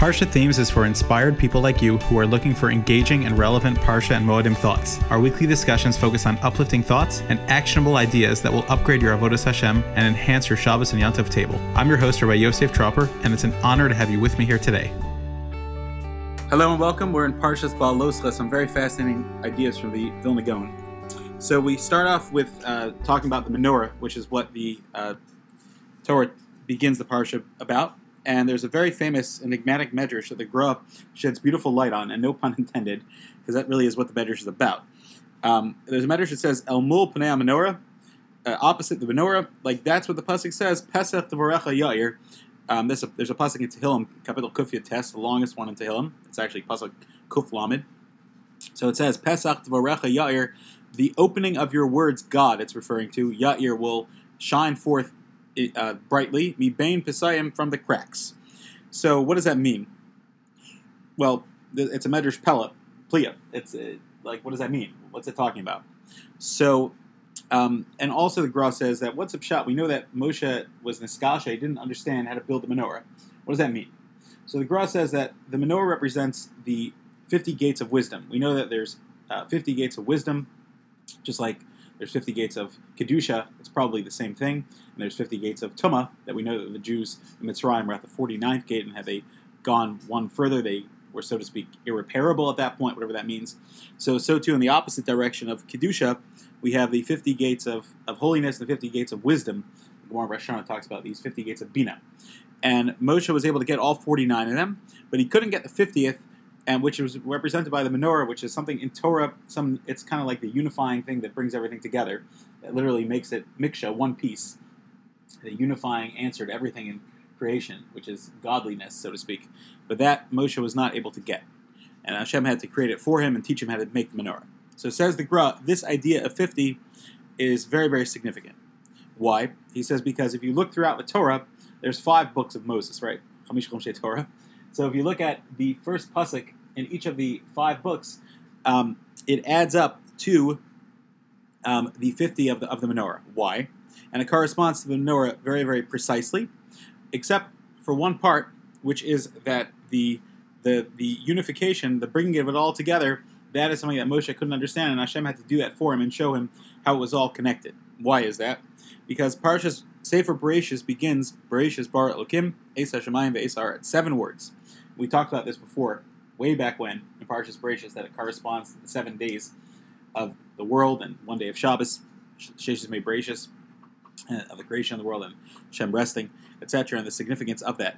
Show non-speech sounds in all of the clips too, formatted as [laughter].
Parsha Themes is for inspired people like you who are looking for engaging and relevant Parsha and Moedim thoughts. Our weekly discussions focus on uplifting thoughts and actionable ideas that will upgrade your Avodas Hashem and enhance your Shabbos and Yontif table. I'm your host, Rabbi Yosef Tropper, and it's an honor to have you with me here today. Hello and welcome. We're in Parshas Baaloscha, some very fascinating ideas from the Vilna Gaon. So we start off with uh, talking about the menorah, which is what the uh, Torah begins the parsha about and there's a very famous enigmatic medrash that the Gra sheds beautiful light on, and no pun intended, because that really is what the medrash is about. Um, there's a medrash that says El Mul Panei Menorah, uh, opposite the menorah, like that's what the pasuk says. Pesach Tavorecha Yair. Um, there's a there's a pasuk in Tehillim, capital Kufya test, the longest one in Tehillim. It's actually pasuk Kuf Lamed. So it says Pesach Tavorecha Yair, the opening of your words, God. It's referring to Yair will shine forth uh, brightly, mi bain pisayim from the cracks. So what does that mean? Well, it's a medrash pella, plia. It's uh, like what does that mean? What's it talking about? So, um, and also the Gra says that what's up shot? We know that Moshe was niskasha. He didn't understand how to build the menorah. What does that mean? So the Gra says that the menorah represents the 50 gates of wisdom. We know that there's uh, 50 gates of wisdom, just like there's 50 gates of Kedusha, it's probably the same thing. And there's 50 gates of Tumah, that we know that the Jews in Mitzrayim were at the 49th gate, and had they gone one further, they were, so to speak, irreparable at that point, whatever that means. So, so too in the opposite direction of Kedusha, we have the 50 gates of, of holiness and the 50 gates of wisdom. Gemara Rosh talks about these 50 gates of Bina. And Moshe was able to get all 49 of them, but he couldn't get the 50th and which was represented by the menorah, which is something in Torah. Some it's kind of like the unifying thing that brings everything together. That literally makes it miksha, one piece, the unifying answer to everything in creation, which is godliness, so to speak. But that Moshe was not able to get, and Hashem had to create it for him and teach him how to make the menorah. So says the Gra, this idea of fifty is very very significant. Why? He says because if you look throughout the Torah, there's five books of Moses, right? Torah. So if you look at the first pasuk in each of the five books, um, it adds up to um, the 50 of the, of the menorah. Why? And it corresponds to the menorah very, very precisely, except for one part, which is that the, the, the unification, the bringing of it all together, that is something that Moshe couldn't understand, and Hashem had to do that for him and show him how it was all connected. Why is that? Because Parshas Sefer Bereshis begins Bereshis Bar Elokim, Es Hashemayim Ve'es seven words. We talked about this before, way back when in Parshas Bereshis, that it corresponds to the seven days of the world and one day of Shabbos, Sheshis May Bereshis, uh, of the creation of the world and Shem resting, etc., and the significance of that.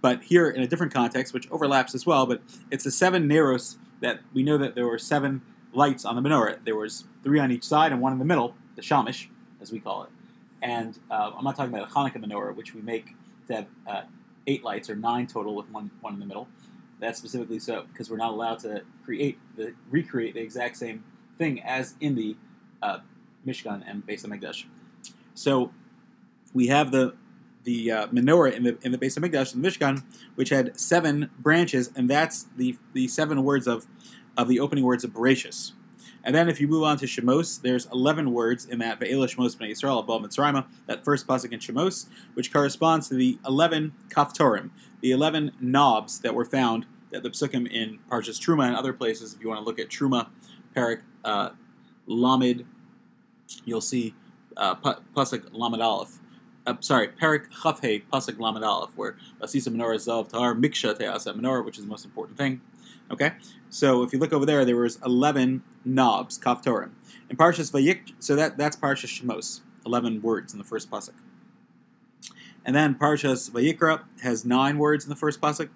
But here, in a different context, which overlaps as well, but it's the seven neros that we know that there were seven lights on the menorah. There was three on each side and one in the middle, the shamish, as we call it. And uh, I'm not talking about a Hanukkah menorah, which we make to have uh, eight lights or nine total with one one in the middle. That's specifically so because we're not allowed to create the recreate the exact same thing as in the uh, Mishkan and Beis Hamikdash. So we have the the uh, menorah in the in the Beis Hamikdash, the Mishkan, which had seven branches, and that's the the seven words of of the opening words of Bereshis. And then if you move on to Shemos, there's 11 words in that Ve'ela Shemos B'nai Yisrael above Mitzrayim, that first pasuk in Shemos, which corresponds to the 11 kaftorim, the 11 knobs that were found at the psukim in Parshas Truma and other places. If you want to look at Truma, Parak uh, Lamed, you'll see uh, pasuk Lamed Aleph. Uh, sorry, Parak Chafhe pasuk Lamed Aleph, where Asisa Menorah Zav Tar Miksha Te'asa Menorah, which is the most important thing. Okay, so if you look over there, there was eleven knobs, kaftorim. and Parshas Vayik, so that that's Parshas Shemos, eleven words in the first pasuk. And then Parshas Vayikra has nine words in the first pasuk,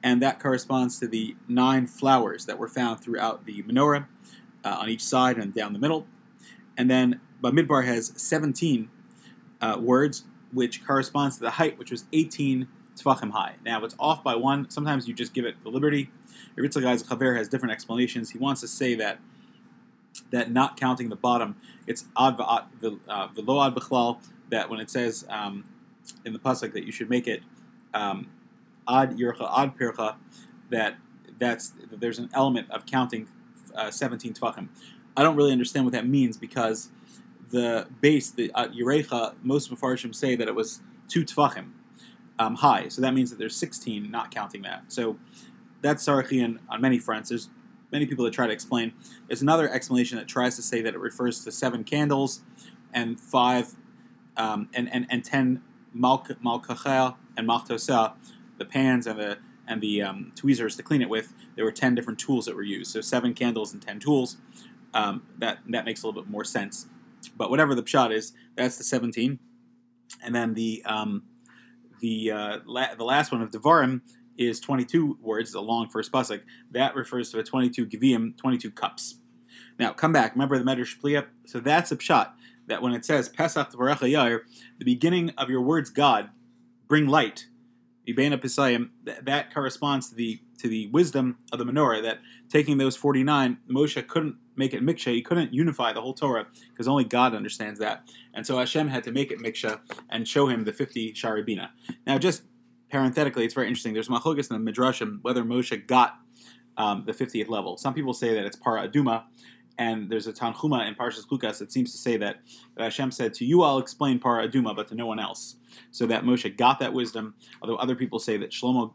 and that corresponds to the nine flowers that were found throughout the menorah uh, on each side and down the middle. And then Bamidbar has 17 uh, words, which corresponds to the height, which was 18 tefachim high. Now it's off by one. Sometimes you just give it the liberty Ritzah Guy's Chaver has different explanations. He wants to say that that not counting the bottom, it's ad velo ad bechlal. That when it says um, in the pasuk that you should make it um, ad yircha ad pircha, that that's that there's an element of counting uh, 17 tvachim. I don't really understand what that means because the base, the uh, most Mepharshim say that it was two tvachim. um, high. So that means that there's 16, not counting that. So that's Sarachian on many fronts. There's many people that try to explain. There's another explanation that tries to say that it refers to seven candles and five um, and, and, and ten malkachel and malchtosel, the pans and the and the um, tweezers to clean it with. There were ten different tools that were used. So seven candles and ten tools. Um, that that makes a little bit more sense. But whatever the shot is, that's the 17. And then the um, the uh, la- the last one of Devarim is 22 words, a long first pasuk. That refers to a 22 givim, 22 cups. Now, come back. Remember the Medrash Pliya? So that's a shot that when it says Pesach Tvarecha Yair, the beginning of your words, God, bring light. Ibena Pisayim, that corresponds to the to the wisdom of the menorah that taking those 49, Moshe couldn't make it miksha. He couldn't unify the whole Torah because only God understands that. And so Hashem had to make it miksha and show him the 50 sharibina. Now, just parenthetically, it's very interesting. There's machlokas in the midrashim whether Moshe got um, the 50th level. Some people say that it's para aduma, and there's a Tanhuma in Parshas Chukas that seems to say that, that Hashem said, "To you I'll explain para aduma, but to no one else." So that Moshe got that wisdom. Although other people say that Shlomo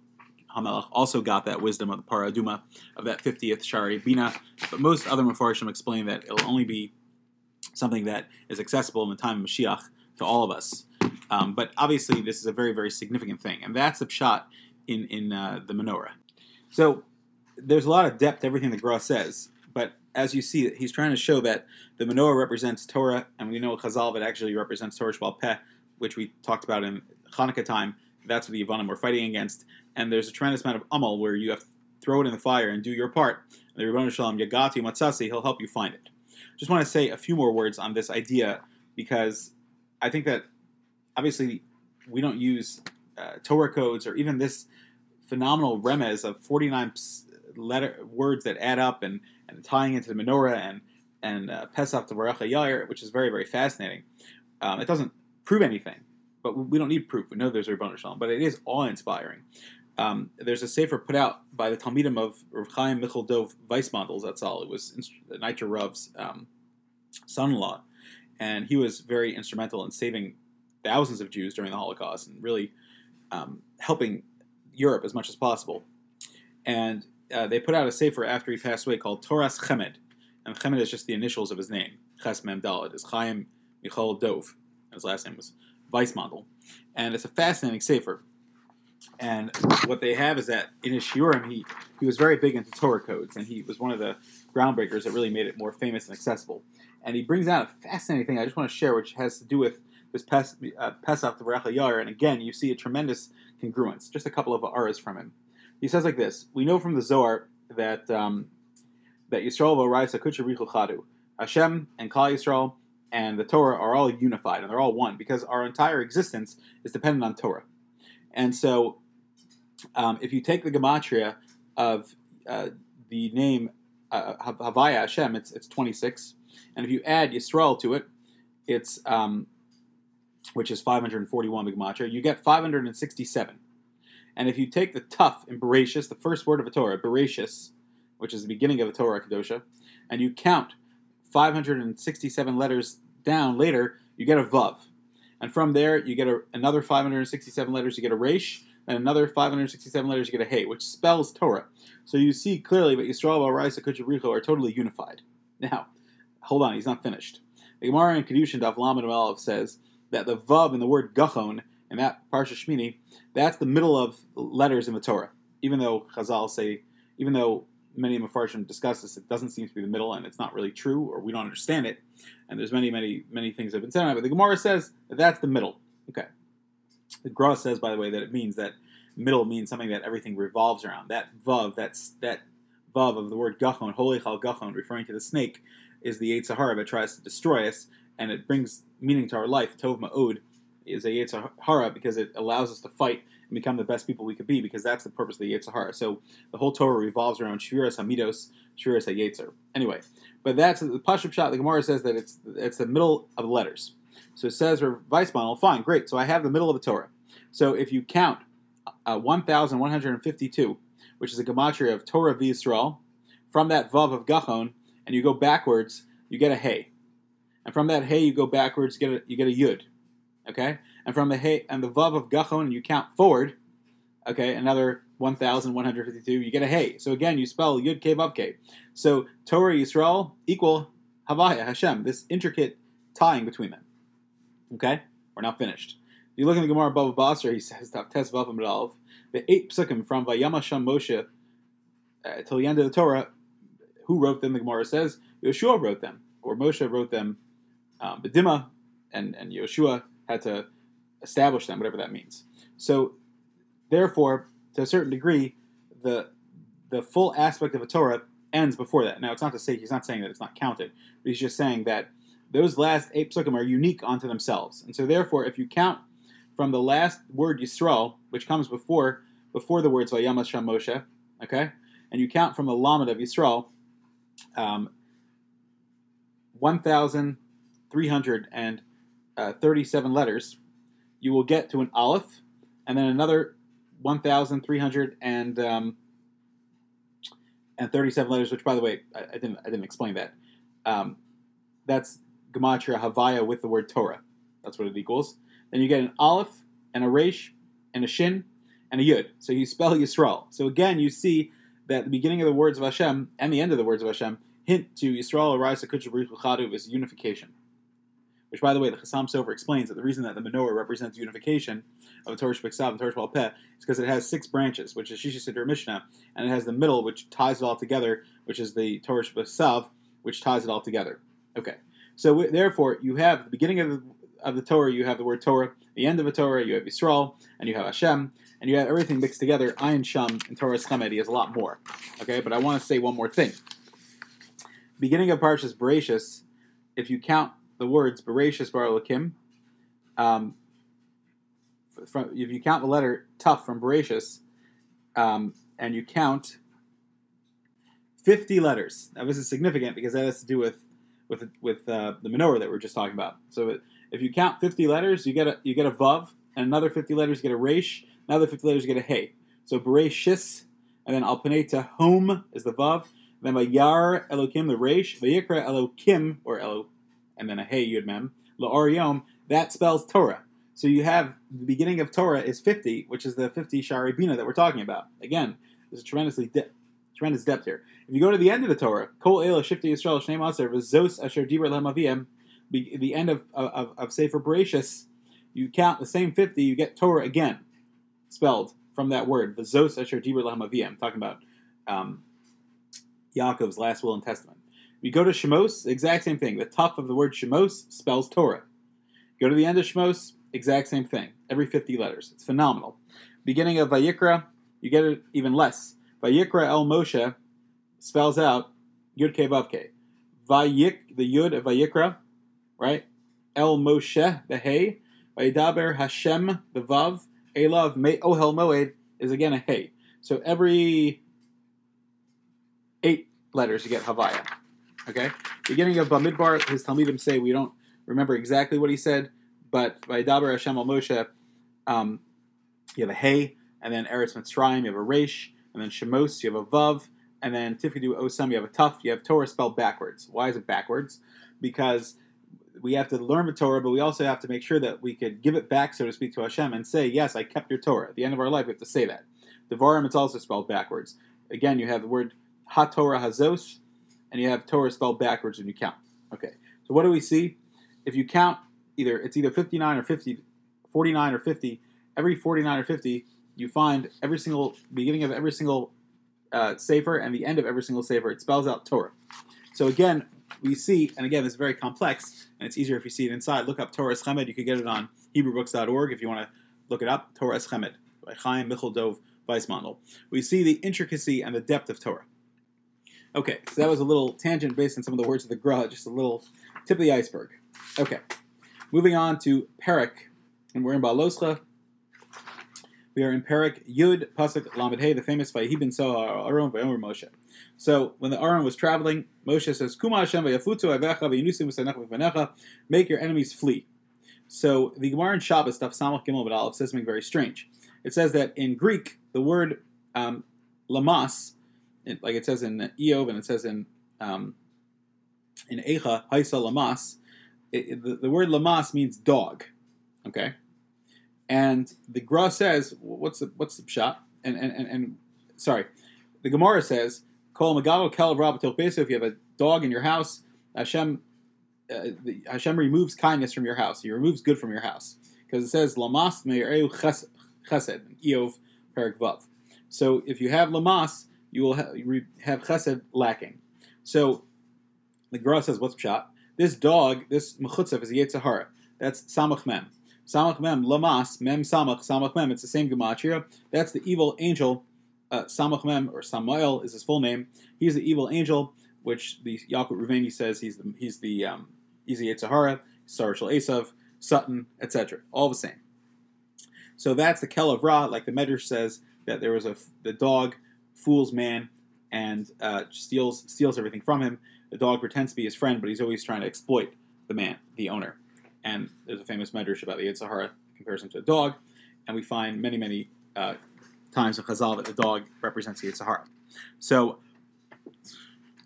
Hamelach also got that wisdom of the para aduma of that 50th Shari Bina. But most other Mefarshim explain that it'll only be something that is accessible in the time of Mashiach to all of us. Um, but obviously, this is a very, very significant thing, and that's the shot in in uh, the menorah. So there's a lot of depth to everything that Gra says, but as you see, he's trying to show that the menorah represents Torah, and we know Chazal that actually represents Torah Sheba'al Peh, which we talked about in Hanukkah time. That's what the Yavanim were fighting against, and there's a tremendous amount of amal where you have to throw it in the fire and do your part. And the Shel Olam Yagati Matzasi, he'll help you find it. Just want to say a few more words on this idea because I think that obviously we don't use uh, Torah codes or even this phenomenal remez of 49 letter words that add up and, and tying into the menorah and and uh, Pesach to Baruch Yair, which is very very fascinating. Um, it doesn't prove anything, but we don't need proof. We know there's a Shel Olam, but it is awe inspiring. Um, there's a sefer put out by the Talmidim of Rav Chaim Michal Dov Weissmandel. That's all. It was Niter Rav's um, son-in-law, and he was very instrumental in saving thousands of Jews during the Holocaust and really um, helping Europe as much as possible. And uh, they put out a sefer after he passed away called Toras Chemed, and Chemed is just the initials of his name. Ches Mem Dalet is Chaim Michal Dov. His last name was Weissmandel, and it's a fascinating sefer. And what they have is that in his shiurim, he he was very big into Torah codes, and he was one of the groundbreakers that really made it more famous and accessible. And he brings out a fascinating thing I just want to share, which has to do with this Pes, uh, Pesach to Baruch Yar, and again, you see a tremendous congruence. Just a couple of aras from him. He says like this: We know from the Zohar that um, that Yisrael v'Oraisa Kucharichu Chadu, Hashem and Klal Yisrael and the Torah are all unified and they're all one because our entire existence is dependent on Torah. And so, um, if you take the gematria of uh, the name uh, Havaya Hashem, it's it's 26, and if you add Yisrael to it, it's um, which is 541 Bigmatra, you get 567. And if you take the tough in Bereshis, the first word of a Torah, Bereshis, which is the beginning of a Torah Kedosha, and you count 567 letters down later, you get a Vav. And from there, you get a, another 567 letters, you get a Resh, and another 567 letters, you get a Hey, which spells Torah. So you see clearly that Yisrael, Araisa, Kucharicho are totally unified. Now, hold on, he's not finished. The Gemara in Kedushin Daf Lamed says that the vav in the word gachon and that parsha Shmini, that's the middle of letters in the Torah. Even though Chazal say, even though many of Mefarshim discuss this, it doesn't seem to be the middle, and it's not really true, or we don't understand it. And there's many, many, many things that have been said on it. But the Gemara says that that's the middle. Okay. The Gra says, by the way, that it means that middle means something that everything revolves around. That vav, that's that vav of the word gachon, holy chal gachon, referring to the snake, is the Yetzer Hara that tries to destroy us, and it brings meaning to our life. Tov Ma'od is a Yetzer Hara because it allows us to fight and become the best people we could be because that's the purpose of the Yetzer Hara. So the whole Torah revolves around Shviras Hamidos, Shviras HaYetzer. Anyway, but that's the Pashup shot. The Gemara says that it's it's the middle of the letters. So it says for Weissmandel, fine, great. So I have the middle of the Torah. So if you count uh, 1,152, which is a gematria of Torah v'Yisrael, from that Vav of Gachon, and you go backwards, you get a Hey. And from that Hey, you go backwards, you get a, you get a Yud. Okay, and from the hey and the vav of gachon, you count forward. Okay, another 1,152. You get a hey. So again, you spell yud k vav k. So Torah Yisrael equal Havaya Hashem. This intricate tying between them. Okay, we're not finished. If you look in the Gemara Bava Basra, he says Tes Vav the eight psukim from Vayama Sham Moshe uh, till the end of the Torah. Who wrote them? The Gemara says Yeshua wrote them, or Moshe wrote them. Um, Bedima and and Yeshua had to establish them, whatever that means. So, therefore, to a certain degree, the the full aspect of a Torah ends before that. Now, it's not to say he's not saying that it's not counted, but he's just saying that those last eight psukim are unique unto themselves, and so therefore, if you count from the last word Yisrael, which comes before before the words Vayama Sham Moshe, okay, and you count from the Lamed of Yisrael, um, one thousand three hundred and uh, thirty-seven letters, you will get to an Aleph, and then another one thousand three hundred and um, thirty-seven letters. Which, by the way, I, didn't I didn't explain that. Um, that's gematria Havaya with the word Torah. That's what it equals. Then you get an Aleph and a Resh and a Shin and a Yud. So you spell Yisrael. So again, you see that the beginning of the words of Hashem and the end of the words of Hashem hint to Yisrael Arise Chadu is unification. Which, by the way, the Chassam Sofer explains that the reason that the menorah represents unification of the Torah Shebeksav and Torah Peh is because it has six branches, which is Shisha Siddur Mishnah, and it has the middle, which ties it all together, which is the Torah Shebeksav, which ties it all together. Okay, so therefore, you have the beginning of the, of the Torah, you have the word Torah, the end of the Torah, you have Yisrael, and you have Hashem, and you have everything mixed together. Ayin Sham and Torah Chemed, he has a lot more. Okay, but I want to say one more thing. Beginning of Parshas Bereshis, if you count the words Bereshis Bar Elokim, um, from, if you count the letter Tough from Bereshis, um, and you count 50 letters. Now this is significant because that has to do with with with uh, the menorah that we are just talking about. So if you count 50 letters, you get a you get a vav, and another 50 letters you get a resh, another 50 letters you get a hey. So bereshis, and then alpanei home is the vav. Then by yar elokim the resh, vayikra elokim or elo and then a hey yud mem la'or that spells Torah. So you have the beginning of Torah is 50, which is the 50 Shari Bina that we're talking about. Again, there's a tremendously tremendous depth here. If you go to the end of the Torah, Kol Shifti Yisrael Shnei V'Zos Asher Dibra the end of, of, of Sefer Bereshis, you count the same 50, you get Torah again, spelled from that word, V'Zos Asher Dibra Lehem talking about um, Yaakov's last will and testament. We go to Shemos, exact same thing. The tough of the word Shemos spells Torah. Go to the end of Shemos, exact same thing. Every 50 letters. It's phenomenal. Beginning of Vayikra, you get it even less. Vayikra El Moshe spells out Yud Ke Vav Ke. Vayik, the Yud of Vayikra, right? El Moshe, the Hey. Vayidaber Hashem, the Vav. Elav Me Ohel Moed is again a Hey. So every eight letters you get Havaya. Okay? Beginning of Bamidbar, his Talmidim say we don't remember exactly what he said, but by Dabar Hashem al Moshe, um, you have a Hey, and then Eretz Mitzrayim, you have a Resh, and then Shemos, you have a Vav, and then Tifkidu Osam, you have a Tough, you have Torah spelled backwards. Why is it backwards? Because we have to learn the Torah, but we also have to make sure that we could give it back, so to speak, to Hashem and say, Yes, I kept your Torah. At the end of our life, we have to say that. Devarim, it's also spelled backwards. Again, you have the word HaTorah Hazos, and you have Torah spelled backwards when you count. Okay, so what do we see? If you count either, it's either 59 or 50, 49 or 50, every 49 or 50, you find every single, beginning of every single uh, Sefer and the end of every single Sefer, it spells out Torah. So again, we see, and again, it's very complex, and it's easier if you see it inside. Look up Torah Chemed. You could get it on HebrewBooks.org if you want to look it up. Torah Chemed by Chaim Michel Dov Weissmandel. We see the intricacy and the depth of Torah. Okay, so that was a little tangent based on some of the words of the Gra, just a little tip of the iceberg. Okay, moving on to Perik, and we're in Baloscha. We are in Perik Yud Pasuk Lamed Hey, the famous Vayibin So Aaron Vayomer Moshe. So when the Aaron was traveling, Moshe says, "Kuma Hashem vayafutu avecha vayunusim v'sanecha make your enemies flee." So the Gemara in Shabbos, stuff Samach Gimel B'Aleph, says something very strange. It says that in Greek, the word um, lamas it, like it says in Eov and it says in um, in Echa Haisa Lamas, the, the word Lamas means dog. Okay, and the Gra says, what's the what's the shot? And and, and, and sorry, the Gemara says, "Kol megalo kel If you have a dog in your house, Hashem uh, the, Hashem removes kindness from your house. He removes good from your house because it says lamas me'ereu chesed Eov perik vav. So if you have lamas, you will have, have chesed lacking. So the Gemara says, what's pshat? This dog, this mechutzav is a Yetzirah. That's samach mem. Samach mem, lamas, mem samach, samach mem. It's the same gematria. That's the evil angel. Uh, samach mem, or Samael is his full name. He's the evil angel, which the Yalkut Reuveni says he's the he's the um, he's the Esav, Sutton, etc. All the same. So that's the Kel of Ra, like the Medrash says that there was a the dog fools man and uh, steals steals everything from him. The dog pretends to be his friend, but he's always trying to exploit the man, the owner. And there's a famous medrash about the Yetzer Hara comparison to a dog, and we find many, many uh, times in Chazal that the dog represents the Yetzer Hara. So,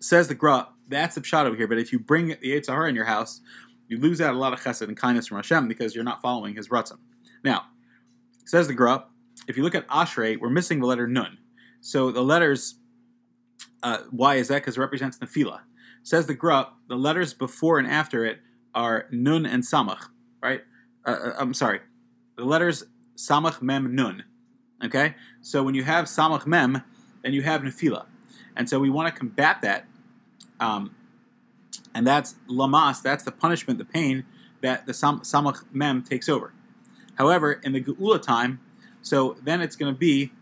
says the Gra, that's the over here, but if you bring the Yetzer Hara in your house, you lose out a lot of chesed and kindness from Hashem because you're not following his ratzon. Now, says the Gra, if you look at Ashrei, we're missing the letter Nun. So the letters, uh, why is that? Because it represents Nefila. Says the Gra, the letters before and after it are Nun and Samach, right? Uh, uh, I'm sorry. The letters Samach, Mem, Nun. Okay? So when you have Samach, Mem, then you have Nefila. And so we want to combat that. Um, and that's Lamas, that's the punishment, the pain that the Sam, Samach, Mem takes over. However, in the Geula time, so then it's going to be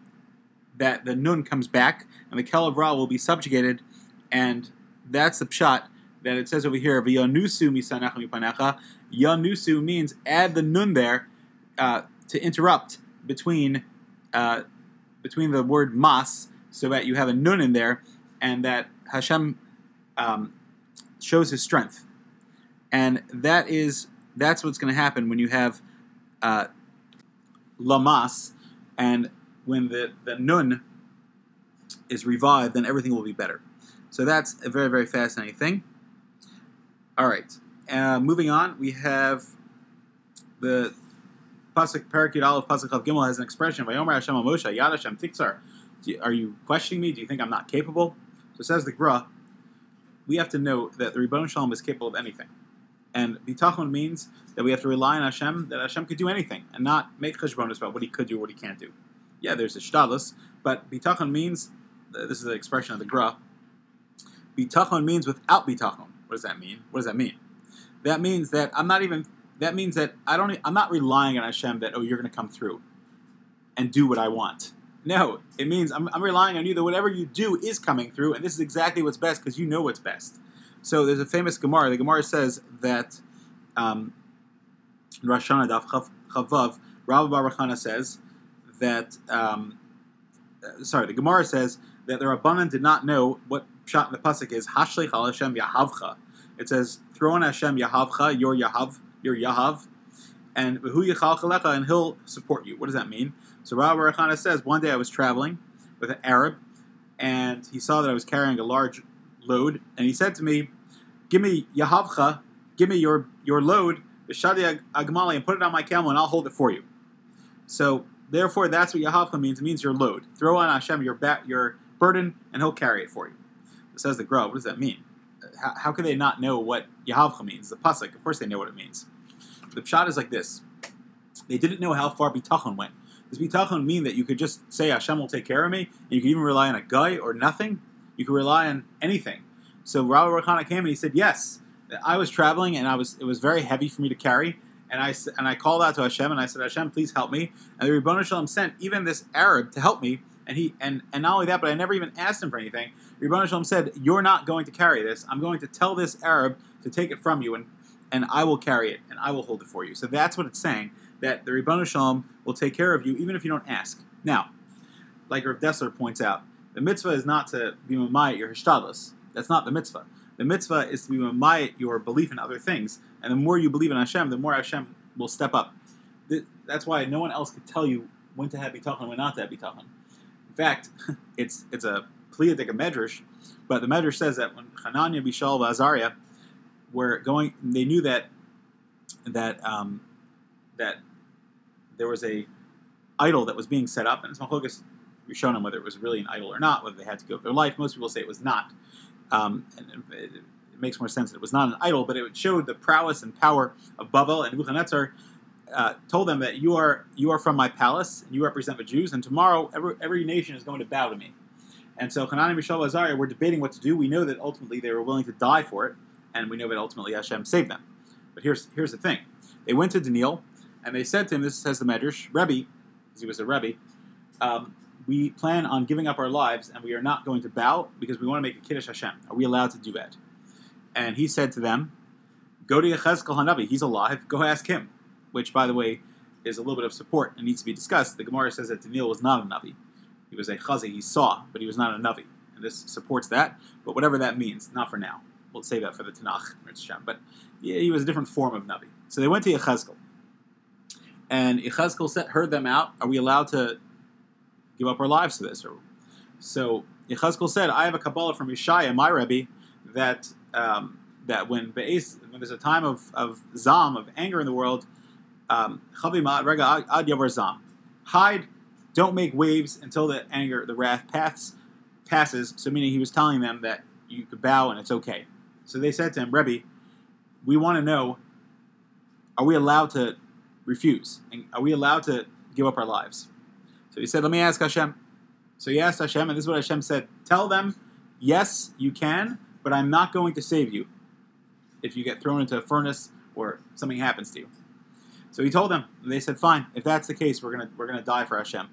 that the Nun comes back and the Kel of Ra will be subjugated, and that's the pshat that it says over here, V'yanusu misanacha mipanecha. Yanusu means add the nun there uh, to interrupt between uh, between the word mas, so that you have a nun in there, and that Hashem um, shows His strength, and that is that's what's going to happen when you have uh, lamas, and when the the nun is revived, then everything will be better. So that's a very very fascinating thing. All right. Uh, moving on, we have the pasuk Parakut Aleph pasuk of Gimel has an expression. Vayomer Hashem Moshe Yad Hashem Tiktzar. Are you questioning me? Do you think I'm not capable? So says the Gra. We have to know that the Ribbon Shalom is capable of anything, and bitachon means that we have to rely on Hashem. That Hashem could do anything, and not make cheshbonos about what He could do, or what He can't do. Yeah, there's a shtadlus, but bitachon means this is the expression of the Gra. Bitachon means without bitachon. What does that mean? What does that mean? That means that I'm not even. That means that I don't. I'm not relying on Hashem that oh you're going to come through and do what I want. No, it means I'm, I'm relying on you that whatever you do is coming through, and this is exactly what's best because you know what's best. So there's a famous Gemara. The Gemara says that um, Rosh Chavav, Rabbi says that. Um, uh, sorry, the Gemara says that the Rabbanan did not know what shot in the pasuk is Hashlech al Hashem Yahavcha. It says, "Throw on Hashem Yahavcha, your Yahav, your Yahav, and who Yachal and He'll support you." What does that mean? So Rabbi Barachana says, one day I was traveling with an Arab, and he saw that I was carrying a large load, and he said to me, "Give me Yahavcha, give me your your load, Shadi Agmali, and put it on my camel, and I'll hold it for you." So therefore, that's what Yahavcha means. It means your load. Throw on Hashem your ba- your burden, and He'll carry it for you It says the Gra. What does that mean? How, how can they not know what Yahavcha means? The pasuk, of course, they know what it means. The pshat is like this: they didn't know how far bitachon went. Does bitachon mean that you could just say Hashem will take care of me, and you could even rely on a guy or nothing? You could rely on anything. So Rabbi Rakhana came and he said, "Yes, I was traveling and I was it was very heavy for me to carry." And I, and I called out to Hashem and I said, Hashem, please help me. And the Ribbon Shalom sent even this Arab to help me. And he and, and not only that, but I never even asked him for anything. Ribbon Shalom said, You're not going to carry this. I'm going to tell this Arab to take it from you, and, and I will carry it, and I will hold it for you. So that's what it's saying, that the Ribbon Shalom will take care of you, even if you don't ask. Now, like Rav Dessler points out, the mitzvah is not to be mamayat your hishtadlus. That's not the mitzvah. The mitzvah is to be mamayat your belief in other things. And the more you believe in Hashem, the more Hashem will step up. That's why no one else could tell you when to have bitachon and when not to have bitachon. In fact, [laughs] it's it's a Pliyadik a Medrash, but the Medrash says that when Hananiah, Mishael, and Azariah were going, they knew that that um, that there was a idol that was being set up, and it's machlokas Rishonim whether it was really an idol or not, whether they had to give up their life. Most people say it was not. Um, and it, makes more sense it was not an idol, but it showed the prowess and power of Bavel and Nebuchadnezzar. Uh, told them that you are you are from my palace and you represent the Jews, and tomorrow every, every nation is going to bow to me. And so Hanani, Mishael, Azariah were debating what to do. We know that ultimately they were willing to die for it, and we know that ultimately Hashem saved them. But here's here's the thing: they went to Daniel, and they said to him, "This says the Medrash, Rebbe, because he was a Rebbe, um, we plan on giving up our lives, and we are not going to bow because we want to make a kiddush Hashem. Are we allowed to do that?" And he said to them, "Go to Yechezkel Hanavi. He's alive. Go ask him." Which, by the way, is a little bit of support and needs to be discussed. The Gemara says that Daniel was not a Navi. He was a chazi, he saw, but he was not a Navi. And this supports that, but whatever that means, not for now. We'll save that for the Tanakh, but yeah, he was a different form of Navi. So they went to Yechezkel. And Yechezkel heard them out. Are we allowed to give up our lives to this? So Yechezkel said, I have a Kabbalah from Yeshaya, my Rebbe, that um, that when, Be'ez, when there's a time of, of zam, of anger in the world, um, rega ad zam. Hide, don't make waves until the anger, the wrath pass, passes. So meaning he was telling them that you could bow and it's okay. So they said to him, Rebbe, we want to know, are we allowed to refuse? And are we allowed to give up our lives? So he said, let me ask Hashem. So he asked Hashem, and this is what Hashem said, tell them, yes, you can, but I'm not going to save you if you get thrown into a furnace or something happens to you. So he told them, and they said, fine, if that's the case, we're gonna we're gonna die for Hashem.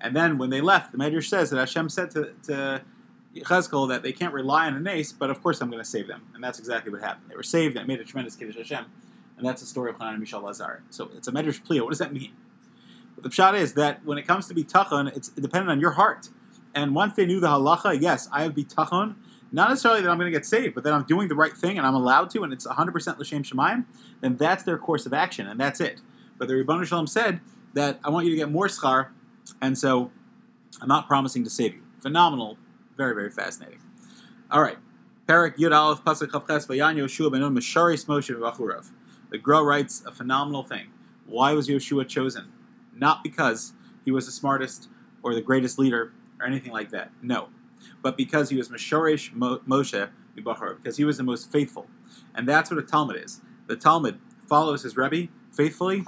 And then when they left, the Medrash says that Hashem said to, to Chazkel that they can't rely on an ace, but of course I'm going to save them. And that's exactly what happened. They were saved and made a tremendous Kiddush Hashem. And that's the story of Hanan and Mishal Lazar. So it's a Medrash Plea. What does that mean? But the pshat is that when it comes to bitachon, it's dependent on your heart. And once they knew the halacha, yes, I have bitachon, not necessarily that I'm going to get saved, but that I'm doing the right thing and I'm allowed to, and it's 100% l'shem shemayim, then that's their course of action, and that's it. But the Ribbon Shalom said that I want you to get more schar, and so I'm not promising to save you. Phenomenal, very, very fascinating. All right. Perik Yud Aleph Pasuk Chavches Vayan Yoshua Benun Mesharis Moshe V'Achurav. The Gra writes a phenomenal thing. Why was Yoshua chosen? Not because he was the smartest or the greatest leader or anything like that. No. But because he was Meshorish Moshe because he was the most faithful. And that's what a Talmud is. The Talmud follows his Rebbe faithfully,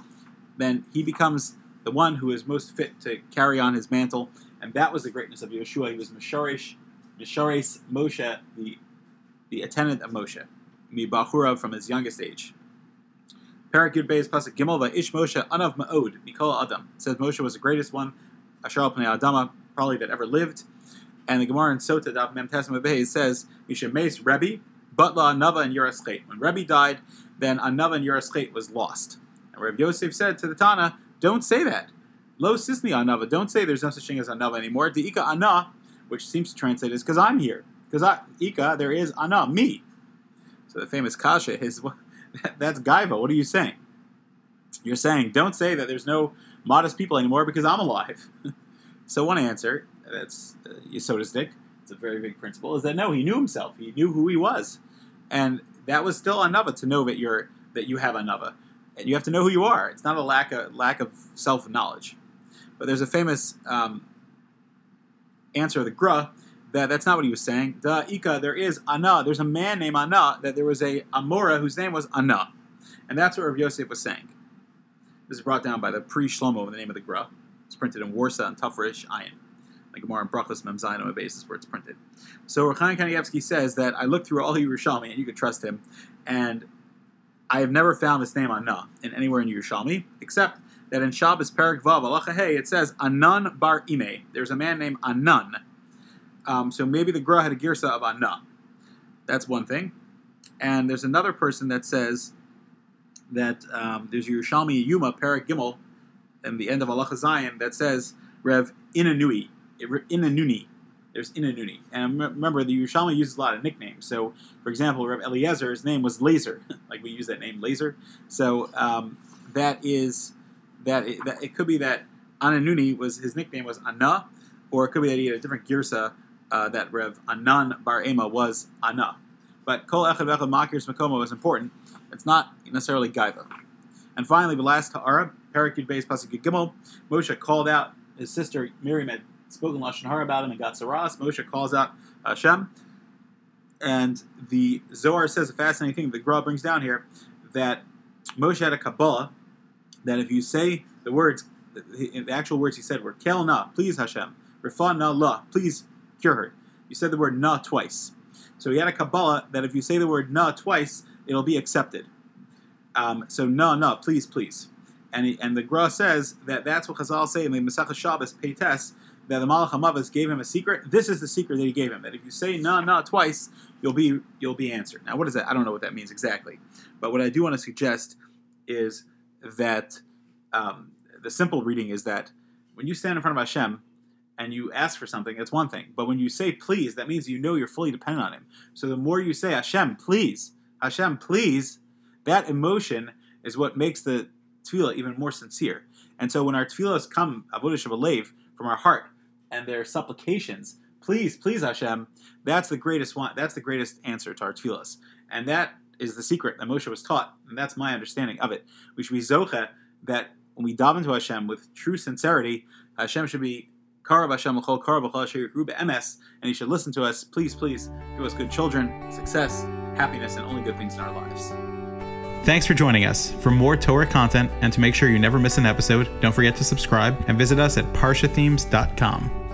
then he becomes the one who is most fit to carry on his mantle. And that was the greatness of Yeshua. He was Meshorish, Meshoresh Moshe, the, the attendant of Moshe, Mibachura from his youngest age. Parak Yud Beis Pasuk Gimel Ish Moshe Anav Ma'od Mikol Adam. Says Moshe was the greatest one, Asher Pnei Adama, probably that ever lived. And the Gemara in Sota Dav Mem says Misha Meis Rebbe, Butla Anava and Yeraschet. When Rebbe died, then Anava and Yeraschet was lost. And Reb Yosef said to the Tana, don't say that. Lo sisni Anava. Don't say there's no such thing as Anava anymore. The Ika Ana, which seems to translate is because I'm here. Because I Ika, there is Ana, me. So the famous Kasha is [laughs] that's Gaiva. What are you saying? You're saying don't say that there's no modest people anymore because I'm alive. [laughs] so one answer that's uh, Yisodistic, it's a very big principle, is that no, he knew himself. He knew who he was. And that was still anava to know that you're that you have anava. And you have to know who you are. It's not a lack of lack of self knowledge. But there's a famous um, answer of the Gra that that's not what he was saying. The Ika, there is Ana. There's a man named Ana that there was a Amora whose name was Ana. And that's what Rav Yosef was saying. This is brought down by the pre Shlomo in the name of the Gra. It's printed in Warsaw and Tufrish Ayin like Gemara and Brachos Memzayin on a basis where it's printed. So Rechaim Kanievsky says that I looked through all Yerushalmi, and you could trust him, and I have never found this name Anna in anywhere in Yerushalmi, except that in Shabbos Perik Vav Alacha Hey it says Anan Bar Ime. There's a man named Anan. Um, so maybe the Gra had a girsa of Anna. That's one thing. And there's another person that says that um, there's Yerushalmi Yuma Perik Gimel, in the end of Alacha Zion, that says Rev Inanui. Inanuni. There's Inanuni. And remember, the Yerushalmi uses a lot of nicknames. So, for example, Reb Eliezer, his name was Laser. [laughs] like we use that name, Laser. So um, that is, that it, that it, could be that Ananuni was, his nickname was Anna, or it could be that he had a different girsa uh, that Rev Anan Bar Ema was Anna. But Kol Echad Echad Makir's Makoma is important. It's not necessarily Gaiva. And finally, the last Ha'ara, Parakid Beis Pasuk Gimel, Moshe called out his sister Miriam spoken Lashon Hara about him and got Saras. Moshe calls out Hashem. And the Zohar says a fascinating thing. The Gra brings down here that Moshe had a Kabbalah that if you say the words, the actual words he said were Kel na, please Hashem, Rifa na la, please cure her. You said the word na twice. So he had a Kabbalah that if you say the word na twice, it'll be accepted. Um, so na na, please, please. And, he, and the Gra says that that's what Chazal say in the Masechah Shabbos Peites that the Malach Hamavas gave him a secret. This is the secret that he gave him. That if you say na na twice, you'll be you'll be answered. Now, what is that? I don't know what that means exactly, but what I do want to suggest is that um, the simple reading is that when you stand in front of Hashem and you ask for something, that's one thing. But when you say please, that means you know you're fully dependent on Him. So the more you say Hashem, please, Hashem, please, that emotion is what makes the tefillah even more sincere. And so when our tefillahs come, avodah shabalev, from our heart, and their supplications, please, please Hashem, that's the greatest one. That's the greatest answer to our tefillahs. And that is the secret that Moshe was taught, and that's my understanding of it. We should be zocha that when we dive into Hashem with true sincerity, Hashem should be Karav Hashem L'chol Karav Emes, and He should listen to us. Please, please give us good children, success, happiness, and only good things in our lives. Thanks for joining us. For more Torah content and to make sure you never miss an episode, don't forget to subscribe and visit us at parshathemes.com.